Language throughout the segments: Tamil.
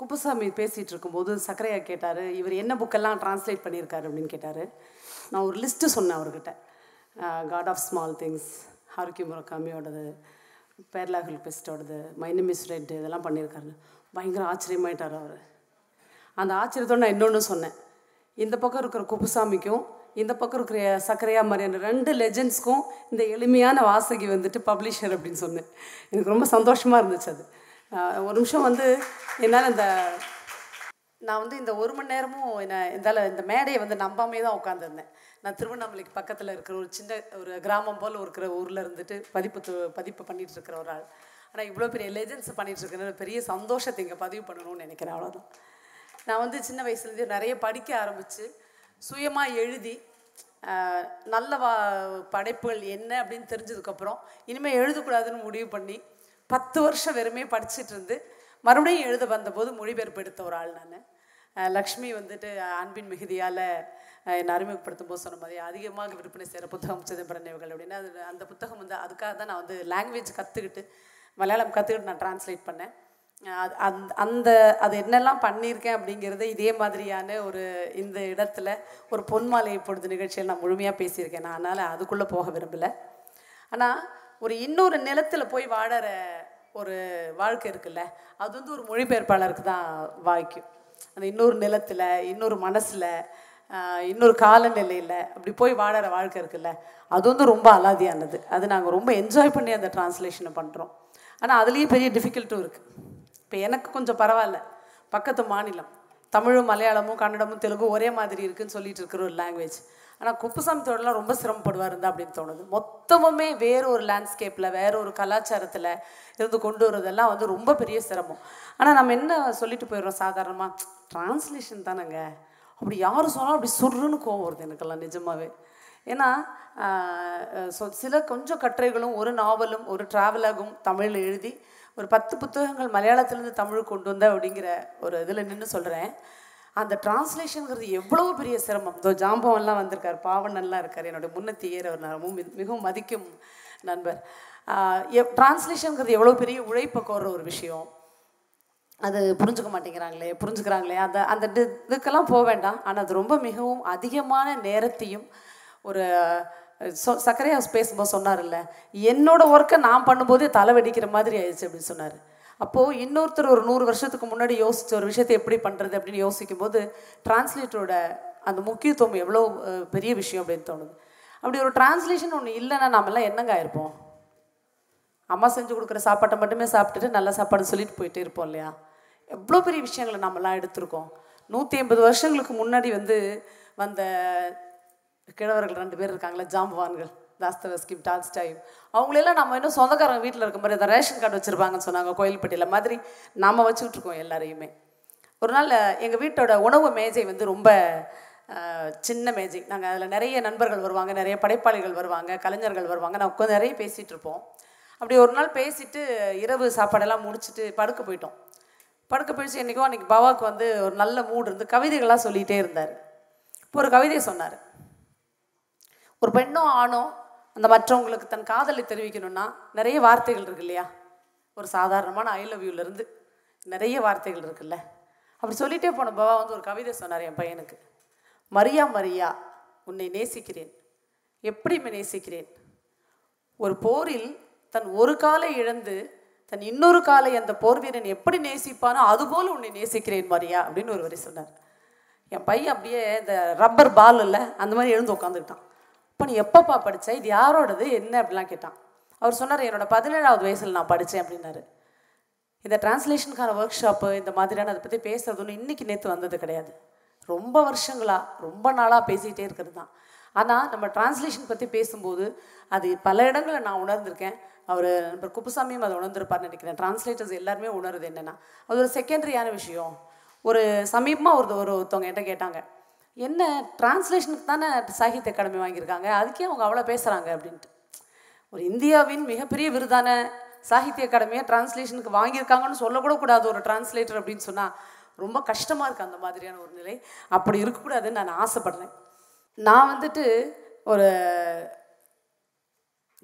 குப்புசாமி பேசிகிட்டு இருக்கும்போது சக்கரையா கேட்டார் இவர் என்ன புக்கெல்லாம் ட்ரான்ஸ்லேட் பண்ணியிருக்காரு அப்படின்னு கேட்டார். நான் ஒரு லிஸ்ட்டு சொன்னேன் அவர்கிட்ட. God of small things Haruki முரக்காமியோடது பேர்லாகுல் பெஸ்டோடது மைனமிஸ் ரெட் இதெல்லாம் பண்ணியிருக்காரு. பயங்கர ஆச்சரியமாயிட்டார் அவர். அந்த ஆச்சரியத்தோடு நான் இன்னொன்று சொன்னேன். இந்த பக்கம் இருக்கிற குப்புசாமிக்கும் இந்த பக்கம் இருக்கிற சக்கரையா மாதிரியான ரெண்டு லெஜெண்ட்ஸ்க்கும் இந்த எளிமையான வாசகி வந்துட்டு பப்ளிஷர் அப்படின்னு சொன்னேன். எனக்கு ரொம்ப சந்தோஷமாக இருந்துச்சு அது. ஒரு நிமிஷம் வந்து என்னால் இந்த நான் வந்து இந்த ஒரு மணி நேரமும் என்ன இதால் இந்த மேடையை வந்து நம்பாமே தான் உட்காந்துருந்தேன் நான் திருவண்ணாமலைக்கு பக்கத்தில் இருக்கிற ஒரு சின்ன ஒரு கிராமம் போல் இருக்கிற ஊரில் இருந்துட்டு பதிப்பு பதிப்பு பண்ணிகிட்ருக்கிற இருக்கிற ஒரு ஆள். ஆனால் இவ்வளோ பெரிய லெஜன்ஸ் பண்ணிட்டு இருக்கிற பெரிய சந்தோஷத்தை இங்கே பதிவு பண்ணணும்னு நினைக்கிறேன் அவ்வளோதான் நான் வந்து சின்ன வயசுலேருந்தே நிறைய படிக்க ஆரம்பித்து சுயமாக எழுதி நல்ல வா படைப்புகள் என்ன அப்படின்னு தெரிஞ்சதுக்கப்புறம் இனிமேல் எழுதக்கூடாதுன்னு முடிவு பண்ணி பத்து வருஷம் வெறுமே படிச்சுட்டு இருந்து மறுபடியும் எழுத வந்தபோது மொழிபெயர்ப்பு எடுத்த ஒரு ஆள் நான். லக்ஷ்மி வந்துட்டு அன்பின் மிகுதியால் என்னை அறிமுகப்படுத்தும் போது சொன்ன மாதிரி அதிகமாக விற்பனை செய்கிற புத்தகம் சிதம்பரம் நினைவுகள் அப்படின்னா. அது அந்த புத்தகம் வந்து அதுக்காக தான் நான் வந்து லாங்குவேஜ் கற்றுக்கிட்டு மலையாளம் கற்றுக்கிட்டு நான் ட்ரான்ஸ்லேட் பண்ணேன். அது அந்த அந்த அது என்னெல்லாம் பண்ணியிருக்கேன் அப்படிங்கிறத இதே மாதிரியான ஒரு இந்த இடத்துல ஒரு பொன்மாலை பொழுது நிகழ்ச்சியில் நான் முழுமையாக பேசியிருக்கேன். நான் அதனால் அதுக்குள்ளே போக விரும்பலை. ஆனால் ஒரு இன்னொரு நிலத்தில் போய் வாழற ஒரு வாழ்க்கை இருக்குல்ல அது வந்து ஒரு மொழிபெயர்ப்பாளருக்கு தான் வாய்க்கும். அந்த இன்னொரு நிலத்தில் இன்னொரு மனசில் இன்னொரு காலநிலையில் அப்படி போய் வாழற வாழ்க்கை இருக்குல்ல அது வந்து ரொம்ப அலாதியானது. அது நாங்கள் ரொம்ப என்ஜாய் பண்ணி அந்த டிரான்ஸ்லேஷனை பண்ணுறோம் ஆனால் அதுலேயும் பெரிய டிஃபிகல்ட்டும் இருக்குது இப்போ எனக்கு கொஞ்சம் பரவாயில்ல. பக்கத்து மாநிலம். தமிழும் மலையாளமும் கன்னடமும் தெலுங்கும் ஒரே மாதிரி இருக்குதுன்னு சொல்லிட்டு இருக்கிற ஒரு லாங்குவேஜ் ஆனால் குப்புசாமித்தோடலாம் ரொம்ப சிரமப்படுவார் இருந்தா அப்படின்னு தோணுது. மொத்தமுமே வேற ஒரு லேண்ட்ஸ்கேப்பில் வேற ஒரு கலாச்சாரத்தில் இருந்து கொண்டு வரதெல்லாம் வந்து ரொம்ப பெரிய சிரமம். ஆனால் நம்ம என்ன சொல்லிட்டு போயிடுறோம் சாதாரணமாக டிரான்ஸ்லேஷன் தானேங்க. அப்படி யார் சொன்னாலும் அப்படி சுருன்னு கோவம் வருது எனக்கெல்லாம் நிஜமாகவே ஏன்னா சில கொஞ்சம் கட்டுரைகளும் ஒரு நாவலும் ஒரு ட்ராவலாகும் தமிழில் எழுதி ஒரு பத்து புத்தகங்கள் மலையாளத்துலேருந்து தமிழ் கொண்டு வந்த அப்படிங்கிற ஒரு இதில் நின்று சொல்கிறேன் அந்த டிரான்ஸ்லேஷனுங்கிறது எவ்வளோ பெரிய சிரமம். இதோ ஜாம்பவன்லாம் வந்திருக்கார் பாவனன்லாம் இருக்கார் என்னோட முன்னத்தி ஏற ஒரு நான் ரொம்ப மிகவும் மதிக்கும் நண்பர். டிரான்ஸ்லேஷனுங்கிறது எவ்வளோ பெரிய உழைப்பை கோர்ற ஒரு விஷயம். அது புரிஞ்சுக்க மாட்டேங்கிறாங்களே புரிஞ்சுக்கிறாங்களே அந்த அந்த இதுக்கெல்லாம் போக வேண்டாம். ஆனால் அது ரொம்ப மிகவும் அதிகமான நேரத்தையும் ஒரு சொ சக்கரையா பேசும்போது சொன்னார்ல என்னோட ஒர்க்கை நான் பண்ணும்போதே தலை வெடிக்கிற மாதிரி ஆயிடுச்சு அப்படின்னு சொன்னார். அப்போது இன்னொருத்தர் ஒரு நூறு வருஷத்துக்கு முன்னாடி யோசித்த ஒரு விஷயத்தை எப்படி பண்ணுறது அப்படின்னு யோசிக்கும் போது டிரான்ஸ்லேட்டரோட அந்த முக்கியத்துவம் எவ்வளோ பெரிய விஷயம் அப்படின்னு தோணுது. அப்படி ஒரு டிரான்ஸ்லேஷன் ஒன்று இல்லைன்னா நாமெல்லாம் என்னங்க ஆயிருப்போம்? அம்மா செஞ்சு கொடுக்குற சாப்பாட்டை மட்டுமே சாப்பிட்டுட்டு நல்ல சாப்பாடு சொல்லிட்டு போயிட்டே இருப்போம் இல்லையா? எவ்வளோ பெரிய விஷயங்களை நம்மலாம் எடுத்திருக்கோம். நூற்றி ஐம்பது வருஷங்களுக்கு முன்னாடி வந்து வந்த கிழவர்கள் ரெண்டு பேர் இருக்காங்களே ஜாம்பவான்கள். தாஸ்தவஸ்கி டைம் அவங்களெல்லாம் நம்ம இன்னும் சொந்தக்காரங்க வீட்டில் இருக்க மாதிரி ஏதாவது ரேஷன் கார்டு வச்சுருப்பாங்கன்னு சொன்னாங்க கோயில்பட்டியில். மாதிரி நாம் வச்சுக்கிட்டுருக்கோம் எல்லாரையுமே. ஒரு நாள் எங்கள் வீட்டோட உணவு மேஜை வந்து ரொம்ப சின்ன மேஜை. நாங்கள் அதில் நிறைய நண்பர்கள் வருவாங்க நிறைய படைப்பாளிகள் வருவாங்க கலைஞர்கள் வருவாங்க. நான் உட்காந்து நிறைய பேசிகிட்டு இருப்போம். அப்படி ஒரு நாள் பேசிட்டு இரவு சாப்பாடெல்லாம் முடிச்சுட்டு படுக்க போயிட்டோம். படுக்க போயிடுச்சு என்றைக்கோ அன்றைக்கி பாபாவுக்கு வந்து ஒரு நல்ல மூடு இருந்து கவிதைகளாக சொல்லிகிட்டே இருந்தார். இப்போ ஒரு கவிதை சொன்னார். ஒரு பெண்ணோ ஆணோ அந்த மற்றவங்களுக்கு தன் காதலை தெரிவிக்கணும்னா நிறைய வார்த்தைகள் இருக்கு இல்லையா? ஒரு சாதாரணமான ஐ லவ் யூலேருந்து நிறைய வார்த்தைகள் இருக்குல்ல. அப்படி சொல்லிட்டே போன பவா வந்து ஒரு கவிதை சொன்னார் என் பையனுக்கு. மரியா மரியா உன்னை நேசிக்கிறேன். எப்படி நேசிக்கிறேன்? ஒரு போரில் தன் ஒரு காலை இழந்து தன் இன்னொரு காலை அந்த போர் வீரன் எப்படி நேசிப்பானோ அதுபோல் உன்னை நேசிக்கிறேன் மரியா அப்படின்னு ஒரு வரி சொன்னார். என் பையன் அப்படியே இந்த ரப்பர் பால் இல்லை அந்த மாதிரி எழுந்து உட்காந்துக்கிட்டான் இப்போ நீ எப்பப்பா படித்த இது யாரோடது? என்ன? அப்படிலாம் கேட்டான். அவர் சொன்னார் என்னோட பதினேழாவது வயசில் நான் படித்தேன் அப்படின்னாரு. இந்த டிரான்ஸ்லேஷனுக்கான ஒர்க் ஷாப்பு இந்த மாதிரியான அதை பற்றி பேசுறது ஒன்று இன்றைக்கி நேற்று வந்தது கிடையாது. ரொம்ப வருஷங்களாக ரொம்ப நாளாக பேசிகிட்டே இருக்கிறது தான். ஆனால் நம்ம டிரான்ஸ்லேஷன் பற்றி பேசும்போது அது பல இடங்களில் நான் உணர்ந்திருக்கேன். அவர் நண்பர் குப்புசாமியும் அதை உணர்ந்திருப்பார்னு நினைக்கிறேன். டிரான்ஸ்லேட்டர்ஸ் எல்லாருமே உணருது என்னென்னா அது ஒரு செகண்டரியான விஷயம். ஒரு சமீபமாக ஒரு ஒரு ஒருத்தவங்க என்கிட்ட கேட்டாங்க. என்ன டிரான்ஸ்லேஷனுக்கு தானே சாகித்ய அகாடமி வாங்கியிருக்காங்க? அதுக்கே அவங்க அவ்வளோ பேசுகிறாங்க அப்படின்ட்டு. ஒரு இந்தியாவின் மிகப்பெரிய விருதான சாகித்ய அகாடமியை டிரான்ஸ்லேஷனுக்கு வாங்கியிருக்காங்கன்னு சொல்லக்கூட கூடாது ஒரு டிரான்ஸ்லேட்டர் அப்படின்னு சொன்னால் ரொம்ப கஷ்டமாக இருக்குது அந்த மாதிரியான ஒரு நிலை. அப்படி இருக்கக்கூடாதுன்னு நான் ஆசைப்படுறேன். நான் வந்துட்டு ஒரு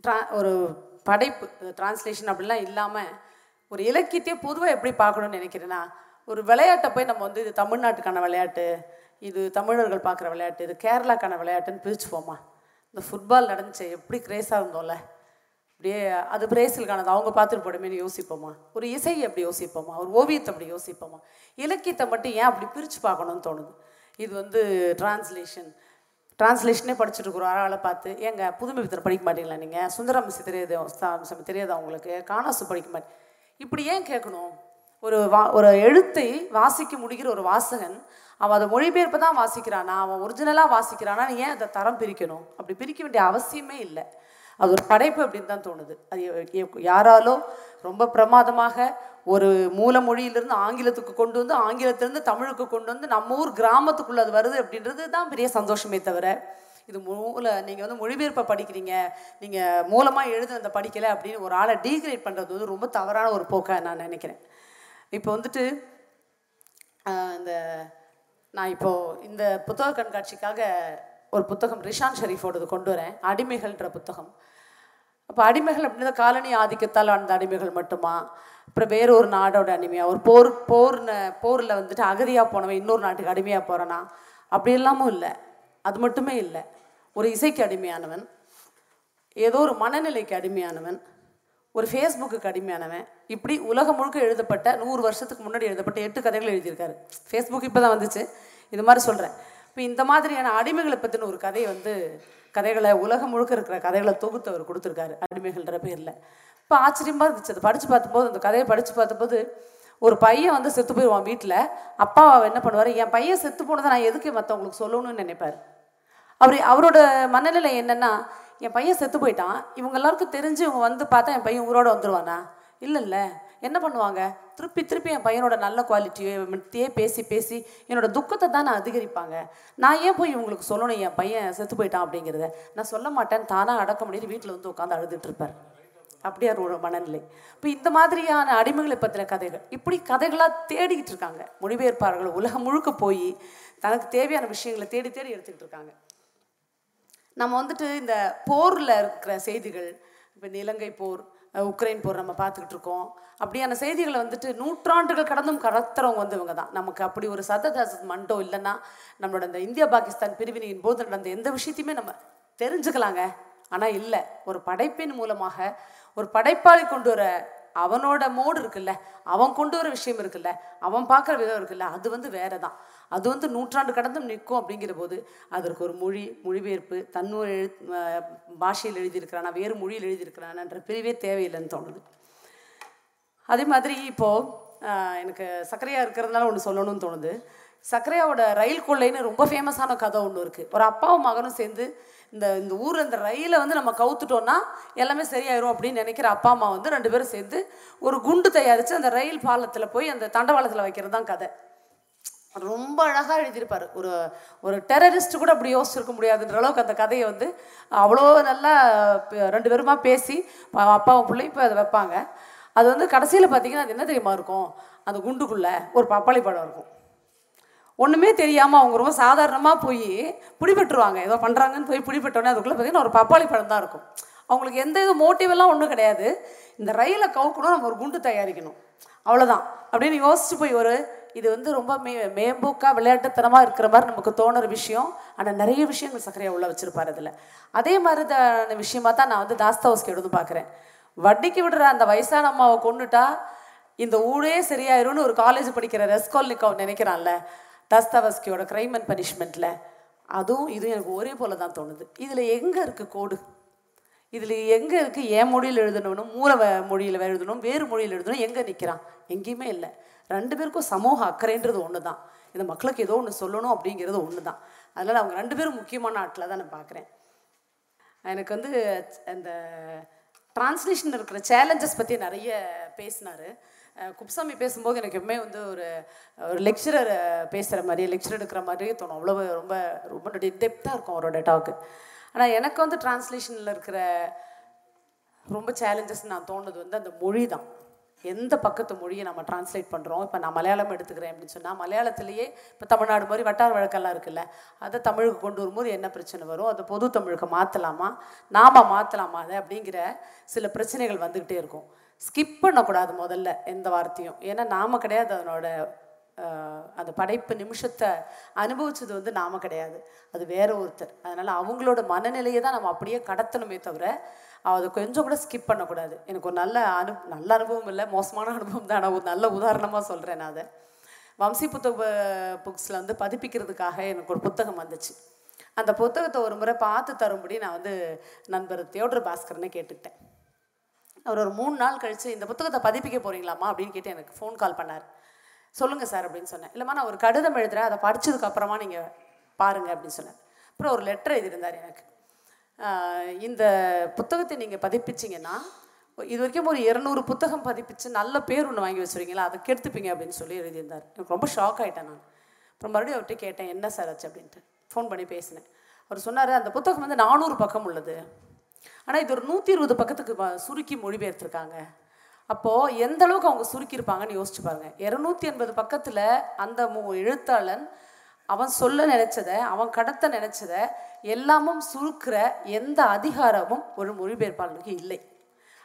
ட்ரா ஒரு படைப்பு டிரான்ஸ்லேஷன் அப்படிலாம் இல்லாமல் ஒரு இலக்கியத்தையே பொதுவாக எப்படி பார்க்கணும்னு நினைக்கிறேன்னா ஒரு விளையாட்டை போய் நம்ம வந்து இது தமிழ்நாட்டுக்கான விளையாட்டு இது தமிழர்கள் பார்க்குற விளையாட்டு இது கேரளாக்கான விளையாட்டுன்னு பிரிச்சுப்போமா? இந்த ஃபுட்பால் நடந்துச்சு எப்படி கிரேஸாக இருந்தோம்ல? அப்படியே அது பிரேசிலுக்கானது அவங்க பார்த்துட்டு போடுமேனு யோசிப்போமா? ஒரு இசையை அப்படி யோசிப்போமா? ஒரு ஓவியத்தை அப்படி யோசிப்போமா? இலக்கியத்தை மட்டும் ஏன் அப்படி பிரித்து பார்க்கணும்னு தோணுது? இது வந்து டிரான்ஸ்லேஷன் டிரான்ஸ்லேஷனே படிச்சுட்டு இருக்கிற ஆளை பார்த்து ஏங்க புதுமை பித்தனை படிக்க மாட்டீங்களா நீங்கள் சுந்தரம் தெரியாது தெரியாதா உங்களுக்கு? காணாசு படிக்க மாட்டேன் இப்படி ஏன் கேட்கணும்? ஒரு வா ஒரு எழுத்தை வாசிக்க முடிகிற ஒரு வாசகன் அவன் அதை மொழிபெயர்ப்பு தான் வாசிக்கிறானா? அவன் ஒரிஜினலாக வாசிக்கிறானா? ஏன் அதை தரம் பிரிக்கணும்? அப்படி பிரிக்க வேண்டிய அவசியமே இல்லை. அது ஒரு படைப்பு அப்படின்னு தான் தோணுது. அது யாராலோ ரொம்ப பிரமாதமாக ஒரு மூல மொழியிலிருந்து ஆங்கிலத்துக்கு கொண்டு வந்து ஆங்கிலத்திலிருந்து தமிழுக்கு கொண்டு வந்து நம்ம ஊர் கிராமத்துக்குள்ளே அது வருது அப்படின்றது தான் பெரிய சந்தோஷமே தவிர இது மூல நீங்கள் வந்து மொழிபெயர்ப்பை படிக்கிறீங்க நீங்கள் மூலமாக எழுதுனதை படிக்கலை அப்படின்னு ஒரு ஆளை டீக்ரேட் பண்ணுறது வந்து ரொம்ப தவறான ஒரு போக்கை நான் நினைக்கிறேன். இப்போ வந்துட்டு இந்த நான் இப்போது இந்த புத்தக கண்காட்சிக்காக ஒரு புத்தகம் ரிஷான் ஷெரீஃபோடது கொண்டு வரேன். அடிமைகள்ன்ற புத்தகம். அப்போ அடிமைகள் அப்படின்னா காலனி ஆதிக்கத்தால் வாழ்ந்த அடிமைகள் மட்டுமா? அப்புறம் வேற ஒரு நாடோட அடிமையா? ஒரு போர் போர்ன போரில் வந்துட்டு அகதியாக போனவன் இன்னொரு நாட்டுக்கு அடிமையாக போகிறானா அப்படி எல்லாமும் இல்லை. அது மட்டுமே இல்லை. ஒரு இசைக்கு அடிமையானவன். ஏதோ ஒரு மனநிலைக்கு அடிமையானவன். ஒரு ஃபேஸ்புக்கு அடிமையானவன். இப்படி உலகம் முழுக்க எழுதப்பட்ட நூறு வருஷத்துக்கு முன்னாடி எழுதப்பட்ட எட்டு கதைகள் எழுதியிருக்காரு. ஃபேஸ்புக் இப்போ தான் வந்துச்சு. இது மாதிரி சொல்கிறேன் இப்போ இந்த மாதிரியான அடிமைகளை பற்றின ஒரு கதையை வந்து கதைகளை உலகம் முழுக்க இருக்கிற கதைகளை தொகுத்து அவர் கொடுத்துருக்காரு அடிமைகள்ன்ற பேரில். இப்போ ஆச்சரியமாக இருந்துச்சு. அதை படித்து பார்த்தபோது அந்த கதையை படித்து பார்த்தபோது ஒரு பையன் வந்து செத்து போயிடுவான் வீட்டில் அப்பா என்ன பண்ணுவார்? என் பையன் செத்து போனதை நான் எதுக்கு மற்றவங்களுக்கு சொல்லணும்னு நினைப்பார்? அவர் அவரோட மனநிலை என்னென்னா என் பையன் செத்து போயிட்டான். இவங்க எல்லாருக்கும் தெரிஞ்சு இவங்க வந்து பார்த்தா என் பையன் ஊரோட வந்துருவானா? இல்லை இல்லை என்ன பண்ணுவாங்க? திருப்பி திருப்பி என் பையனோட நல்ல குவாலிட்டியை இவன்கிட்டயே பேசி பேசி என்னோட துக்கத்தை தான் நான் அதிகரிப்பாங்க. நான் ஏன் போய் இவங்களுக்கு சொல்லணும் என் பையன் செத்து போயிட்டான் அப்படிங்கிறத? நான் சொல்ல மாட்டேன். தானாக அடக்க முடியாது வீட்டில் வந்து உட்காந்து அழுதுட்டு இருப்பார். அப்படியே அவரோட மனநிலை. இப்போ இந்த மாதிரியான அடிமைகளை பற்றின கதைகள் இப்படி கதைகளாக தேடிக்கிட்டு இருக்காங்க. மொழிபெயர்ப்பாளர்கள் உலகம் முழுக்க போய் தனக்கு தேவையான விஷயங்களை தேடி தேடி எடுத்துக்கிட்டு இருக்காங்க. நம்ம வந்துட்டு இந்த போரில் இருக்கிற செய்திகள் இப்போ இந்த இலங்கை போர் உக்ரைன் போர் நம்ம பார்த்துக்கிட்டு இருக்கோம். அப்படியான செய்திகளை வந்துட்டு நூற்றாண்டுகள் கடந்தும் கடத்துறவங்க வந்து இவங்க தான். நமக்கு அப்படி ஒரு சத்ததாச மண்டோ இல்லைன்னா நம்மளோட இந்த இந்தியா பாகிஸ்தான் பிரிவினையின் போது நடந்த எந்த விஷயத்தையுமே நம்ம தெரிஞ்சுக்கலாங்க. ஆனால் இல்லை ஒரு படைப்பின் மூலமாக ஒரு படைப்பாளி கொண்டு வர அவனோட மோடு இருக்குல்ல அவன் கொண்டு வர விஷயம் இருக்குல்ல அவன் பார்க்குற விதம் இருக்குல்ல அது வந்து வேற தான் அது வந்து நூற்றாண்டு கடந்தும் நிற்கும் அப்படிங்கிற போது அதற்கு ஒரு மொழி மொழிபெயர்ப்பு தன்னூர் எழு பாஷையில் எழுதியிருக்கிறானா வேறு மொழியில் எழுதியிருக்கிறானான்ற பிரிவே தேவையில்லைன்னு தோணுது. அதே மாதிரி இப்போது எனக்கு சர்க்கரையா இருக்கிறதுனால ஒன்று சொல்லணும்னு தோணுது. சர்க்கரையாவோட ரயில் கொள்ளைன்னு ரொம்ப ஃபேமஸான கதை ஒன்று இருக்குது ஒரு அப்பாவும் மகனும் சேர்ந்து இந்த இந்த ஊரில் இந்த ரயிலை வந்து நம்ம கவுத்துட்டோன்னா எல்லாமே சரியாயிரும் அப்படின்னு நினைக்கிற அப்பா அம்மா வந்து ரெண்டு பேரும் சேர்ந்து ஒரு குண்டு தயாரித்து அந்த ரயில் பாலத்தில் போய் அந்த தண்டவாளத்தில் வைக்கிறது தான் கதை. ரொம்ப அழகாக எழுதியிருப்பார். ஒரு ஒரு டெரரிஸ்ட் கூட அப்படி யோசிச்சிருக்க முடியாதுன்ற அளவுக்கு அந்த கதையை வந்து அவ்வளோ நல்லா ரெண்டு பேருமா பேசி அப்பாவும் பிள்ளையும் இப்போ அதை வைப்பாங்க. அது வந்து கடைசியில் பார்த்தீங்கன்னா அது என்ன தெரியுமா இருக்கும்? அந்த குண்டுக்குள்ளே ஒரு பப்பாளி பழம் இருக்கும். ஒன்றுமே தெரியாமல் அவங்க ரொம்ப சாதாரணமாக போய் பிடிபட்டுருவாங்க. ஏதோ பண்ணுறாங்கன்னு போய் பிடிபட்டோன்னே அதுக்குள்ளே பார்த்தீங்கன்னா ஒரு பப்பாளி பழம் தான் இருக்கும். அவங்களுக்கு எந்த இது மோட்டிவெல்லாம் ஒன்றும் கிடையாது. இந்த ரயிலை கவுக்கணும் நம்ம ஒரு குண்டு தயாரிக்கணும். அவ்வளோதான் அப்படின்னு யோசிச்சு போய் ஒரு இது வந்து ரொம்ப மே மேம்போக்காக விளையாட்டுத்தனமாக இருக்கிற மாதிரி நமக்கு தோணுற விஷயம். ஆனால் நிறைய விஷயங்கள் சர்க்கரையா உள்ள வச்சிருப்பாரு அதில். அதே மாதிரி தான் விஷயமா தான் நான் வந்து தாஸ்தாவஸ்கி எழுந்து பார்க்குறேன் வட்டிக்கு விடுற அந்த வயசான அம்மாவை கொண்டுட்டா இந்த ஊரே சரியாயிரும்னு ஒரு காலேஜ் படிக்கிற ரெஸ்கால்னிக் நினைக்கிறான்ல. தாஸ்தாவஸ்கியோட க்ரைம் அண்ட் பனிஷ்மெண்ட்டில் அதுவும் இதுவும் எனக்கு ஒரே போல தான் தோணுது. இதில் எங்கே இருக்குது கோடு? இதில் எங்கே இருக்குது என் மொழியில் எழுதணும் மூல மொழியில் எழுதணும் வேறு மொழியில் எழுதணும் எங்கே நிற்கிறான் எங்கேயுமே இல்லை. ரெண்டு பேருக்கும் சமூக அக்கறைன்றது ஒன்று தான் இந்த மக்களுக்கு ஏதோ ஒன்று சொல்லணும் அப்படிங்கிறது ஒன்று தான் அதனால் அவங்க ரெண்டு பேரும் முக்கியமான ஆட்டில் தான் நான் பார்க்குறேன் எனக்கு வந்து அந்த டிரான்ஸ்லேஷன் இருக்கிற சேலஞ்சஸ் பற்றி நிறைய பேசினார். குப்சாமி பேசும்போது எனக்கு எப்பவுமே வந்து ஒரு ஒரு லெக்சரர் பேசுகிற மாதிரி லெக்சர் எடுக்கிற மாதிரியே தோணும். அவ்வளோ ரொம்ப ரொம்ப டெப்த்தாக இருக்கும் அவரோட டாக்கு ஆனால் எனக்கு வந்து டிரான்ஸ்லேஷனில் இருக்கிற ரொம்ப சேலஞ்சஸ் நான் தோணுது வந்து அந்த மொழி தான். எந்த பக்கத்து மொழியை நம்ம டிரான்ஸ்லேட் பண்ணுறோம் இப்போ நான் மலையாளம் எடுத்துக்கிறேன் அப்படின்னு சொன்னால் மலையாளத்திலேயே இப்போ தமிழ்நாடு மாதிரி வட்டார வழக்கெல்லாம் இருக்குல்ல அதை தமிழுக்கு கொண்டு வரும்போது என்ன பிரச்சனை வரும்? அதை பொது தமிழுக்கு மாற்றலாமா நாம் மாற்றலாமா அதை அப்படிங்கிற சில பிரச்சனைகள் வந்துக்கிட்டே இருக்கும். ஸ்கிப் பண்ணக்கூடாது முதல்ல எந்த வார்த்தையும். ஏன்னா நாம கிடையாது அதனோட அந்த படைப்பு நிமிஷத்தை அனுபவிச்சது வந்து நாம கிடையாது. அது வேற ஒருத்தர். அதனால் அவங்களோட மனநிலையை தான் நம்ம அப்படியே கடத்தணுமே தவிர அதை கொஞ்சம் கூட ஸ்கிப் பண்ணக்கூடாது. எனக்கு ஒரு நல்ல அனு நல்ல அனுபவம் இல்லை மோசமான அனுபவம் தான். நான் ஒரு நல்ல உதாரணமாக சொல்கிறேன் நான் அதை. வம்சி புத்தக புக்ஸில் வந்து பதிப்பிக்கிறதுக்காக எனக்கு ஒரு புத்தகம் வந்துச்சு. அந்த புத்தகத்தை ஒரு முறை பார்த்து தரும்படி நான் வந்து நண்பர் தியோடர் பாஸ்கரனை கேட்டுக்கிட்டேன். அவர் ஒரு மூணு நாள் கழித்து இந்த புத்தகத்தை பதிப்பிக்க போகிறீங்களாம்மா அப்படின்னு கேட்டு எனக்கு ஃபோன் கால் பண்ணார். சொல்லுங்கள் சார் அப்படின்னு சொன்னேன். இல்லைம்மா நான் ஒரு கடிதம் எழுதுகிறேன் அதை படித்ததுக்கப்புறமா நீங்கள் பாருங்கள் அப்படின்னு சொன்னேன் அப்புறம் ஒரு லெட்டர் எழுதியிருந்தார் எனக்கு. இந்த புத்தகத்தை நீங்கள் பதிப்பிச்சிங்கன்னா இது வரைக்கும் ஒரு இரநூறு புத்தகம் பதிப்பிச்சு நல்ல பேர் ஒன்று வாங்கி வச்சுருக்கீங்களா? அதை கெடுத்துப்பீங்க அப்படின்னு சொல்லி எழுதியிருந்தார். எனக்கு ரொம்ப ஷாக் ஆகிட்டேன் நான். அப்புறம் மறுபடியும் அவர்கிட்ட கேட்டேன் என்ன சார் ஆச்சு? அப்படின்ட்டு ஃபோன் பண்ணி பேசினேன். அவர் சொன்னார் அந்த புத்தகம் வந்து நானூறு பக்கம் உள்ளது. ஆனால் இது ஒரு நூற்றி இருபது பக்கத்துக்கு சுருக்கி மொழிபெயர்த்திருக்காங்க. அப்போது எந்த அளவுக்கு அவங்க சுருக்கியிருப்பாங்கன்னு யோசிச்சு பாருங்க. இரநூத்தி எண்பது பக்கத்தில் அந்த எழுத்தாளன் அவன் சொல்ல நினச்சதை அவன் கடத்த நினைச்சத எல்லாமும் சுருக்கிற எந்த அதிகாரமும் ஒரு மொழிபெயர்ப்பாளனுக்கு இல்லை.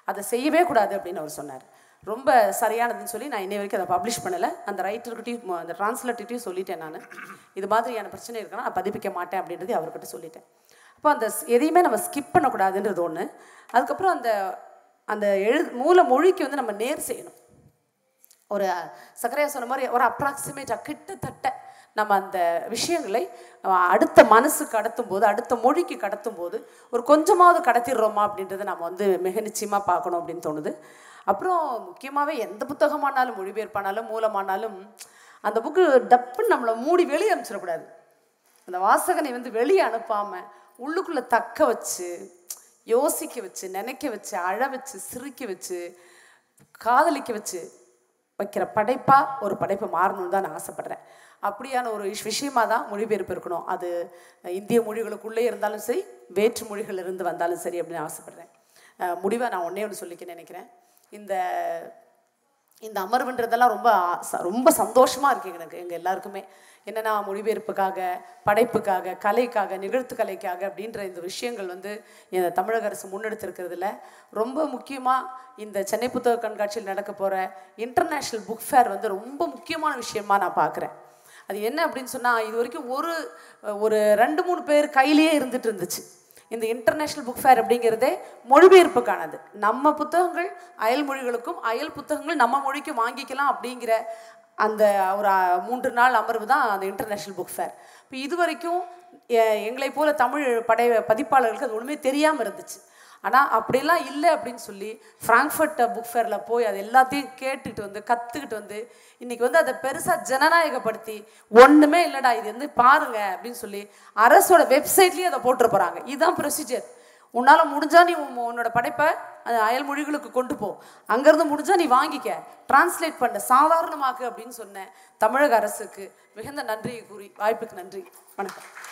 அதை செய்யவே கூடாது அப்படின்னு அவர் சொன்னார். ரொம்ப சரியானதுன்னு சொல்லி நான் இன்னை வரைக்கும் அதை பப்ளிஷ் பண்ணலை. அந்த ரைட்டர்கிட்டையும் அந்த டிரான்ஸ்லேட்டர்கிட்டையும் சொல்லிட்டேன் நான். இது மாதிரியான பிரச்சனை இருக்குன்னா நான் பதிப்பிக்க மாட்டேன் அப்படின்றது அவர்கிட்ட சொல்லிட்டேன். அப்போ அந்த எதையுமே நம்ம ஸ்கிப் பண்ணக்கூடாதுன்றது ஒன்று அதுக்கப்புறம் அந்த அந்த எழு மூல மொழிக்கு வந்து நம்ம நேர் செய்யணும். ஒரு சக்கரையா சொன்ன மாதிரி ஒரு அப்ராக்சிமேட்டாக கிட்டத்தட்ட நம்ம அந்த விஷயங்களை அடுத்த மனசு கடத்தும் போது அடுத்த மொழிக்கு கடத்தும் போது ஒரு கொஞ்சமாவது கடத்திடுறோமா அப்படின்றத நம்ம வந்து மிக நிச்சயமாக பார்க்கணும் அப்படின்னு தோணுது. அப்புறம் முக்கியமாகவே எந்த புத்தகமானாலும் மொழிபெயர்ப்பானாலும் மூலமானாலும் அந்த புக்கு டப்புன்னு நம்மளை மூடி வெளியே அனுப்பிச்சிடக்கூடாது. அந்த வாசகனை வந்து வெளியே அனுப்பாமல் உள்ளுக்குள்ளே தக்க வச்சு யோசிக்க வச்சு நினைக்க வச்சு அழ வச்சு சிரிக்க வச்சு காதலிக்க வச்சு வைக்கிற படைப்பாக ஒரு படைப்பு மாறணும்னு தான் நான் ஆசைப்பட்றேன். அப்படியான ஒரு விஷயமாக விஷயமா தான் மொழிபெயர்ப்பு இருக்கணும். அது இந்திய மொழிகளுக்குள்ளே இருந்தாலும் சரி வேற்று மொழிகள் இருந்து வந்தாலும் சரி அப்படின்னு ஆசைப்படுறேன். முடிவாக நான் ஒன்றே ஒன்று சொல்லிக்க நினைக்கிறேன். இந்த இந்த அமர்வுன்றதெல்லாம் ரொம்ப ஆ- ரொம்ப சந்தோஷமாக இருக்குது எனக்கு எங்கள் எல்லாருக்குமே. என்னென்னா மொழிபெயர்ப்புக்காக படைப்புக்காக கலைக்காக நிகழ்த்து கலைக்காக அப்படின்ற இந்த விஷயங்கள் வந்து இந்த தமிழக அரசு முன்னெடுத்திருக்கிறதுல. ரொம்ப முக்கியமாக இந்த சென்னை புத்தக கண்காட்சியில் நடக்க போகிற இன்டர்நேஷ்னல் புக் ஃபேர் வந்து ரொம்ப முக்கியமான விஷயமா நான் பார்க்குறேன். அது என்ன அப்படின்னு சொன்னால் இது வரைக்கும் ஒரு ஒரு ரெண்டு மூணு பேர் கையிலேயே இருந்துட்டு இருந்துச்சு. இந்த இன்டர்நேஷ்னல் புக் ஃபேர் அப்படிங்கிறதே மொழிபெயர்ப்புக்கானது. நம்ம புத்தகங்கள் அயல் மொழிகளுக்கும் அயல் புத்தகங்கள் நம்ம மொழிக்கும் வாங்கிக்கலாம் அப்படிங்கிற அந்த ஒரு மூன்று நாள் அமர்வு தான் அந்த இன்டர்நேஷ்னல் புக் ஃபேர் இப்போ இது வரைக்கும் எ- எங்களைப் போல தமிழ் படை பதிப்பாளர்களுக்கு அது ஒன்றுமே தெரியாமல் இருந்துச்சு. ஆனால் அப்படிலாம் இல்லை அப்படின்னு சொல்லி ஃப்ராங்க்ஃபர்ட் புக் ஃபேரில் போய் அது எல்லாத்தையும் கேட்டுக்கிட்டு வந்து கற்றுக்கிட்டு வந்து இன்னைக்கு வந்து அதை பெருசாக ஜனநாயகப்படுத்தி ஒன்றுமே இல்லைடா இது வந்து பாருங்க அப்படின்னு சொல்லி அரசோட வெப்சைட்லேயே அதை போட்டுற போகிறாங்க இதுதான் ப்ரொசீஜர் உன்னால் முடிஞ்சால் நீ உன் உன்னோட படைப்பை அந்த அயல் மொழிகளுக்கு கொண்டு போ. அங்கேருந்து முடிஞ்சால் நீ வாங்கிக்க. டிரான்ஸ்லேட் பண்ண. சாதாரணமாக்கு அப்படின்னு சொன்ன தமிழக அரசுக்கு மிகுந்த நன்றியை கூறி வாய்ப்புக்கு நன்றி. வணக்கம்.